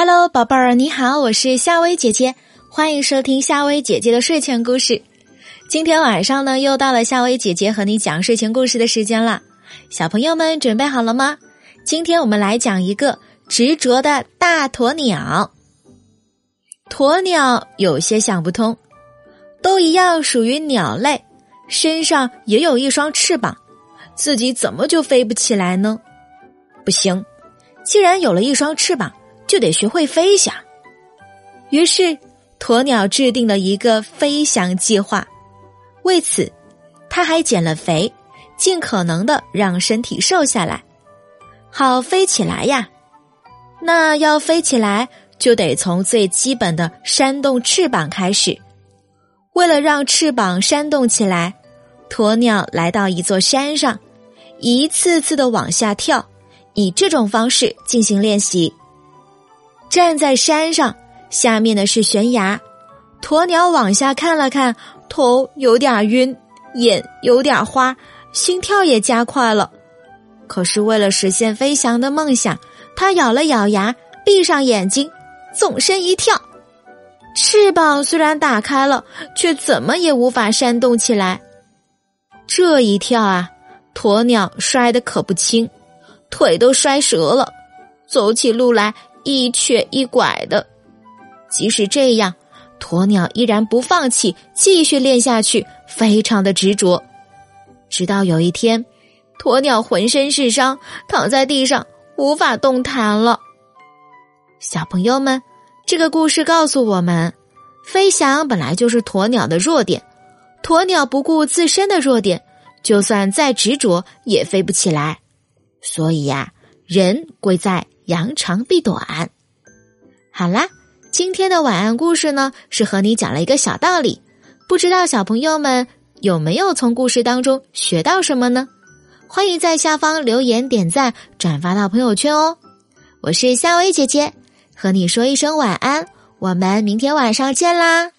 Hello，宝贝儿，你好，我是夏薇姐姐，欢迎收听夏薇姐姐的睡前故事。今天晚上呢，又到了夏薇姐姐和你讲睡前故事的时间了。小朋友们准备好了吗？今天我们来讲一个执着的大鸵鸟。鸵鸟有些想不通，都一样属于鸟类，身上也有一双翅膀，自己怎么就飞不起来呢？不行，既然有了一双翅膀。就得学会飞翔，于是鸵鸟制定了一个飞翔计划。为此，他还减了肥，尽可能的让身体瘦下来，好飞起来呀。那要飞起来，就得从最基本的扇动翅膀开始。为了让翅膀扇动起来，鸵鸟来到一座山上，一次次的往下跳，以这种方式进行练习。站在山上，下面的是悬崖。鸵鸟往下看了看，头有点晕，眼有点花，心跳也加快了。可是为了实现飞翔的梦想，它咬了咬牙，闭上眼睛，纵身一跳。翅膀虽然打开了，却怎么也无法扇动起来。这一跳啊，鸵鸟摔得可不轻，腿都摔折了，走起路来。一瘸一拐的，即使这样，鸵鸟依然不放弃，继续练下去，非常的执着。直到有一天，鸵鸟浑身是伤，躺在地上无法动弹了。小朋友们，这个故事告诉我们，飞翔本来就是鸵鸟的弱点。鸵鸟不顾自身的弱点，就算再执着也飞不起来。所以呀，人贵在。扬长避短。好啦，今天的晚安故事呢，是和你讲了一个小道理。不知道小朋友们有没有从故事当中学到什么呢？欢迎在下方留言、点赞、转发到朋友圈哦。我是夏薇姐姐，和你说一声晚安，我们明天晚上见啦。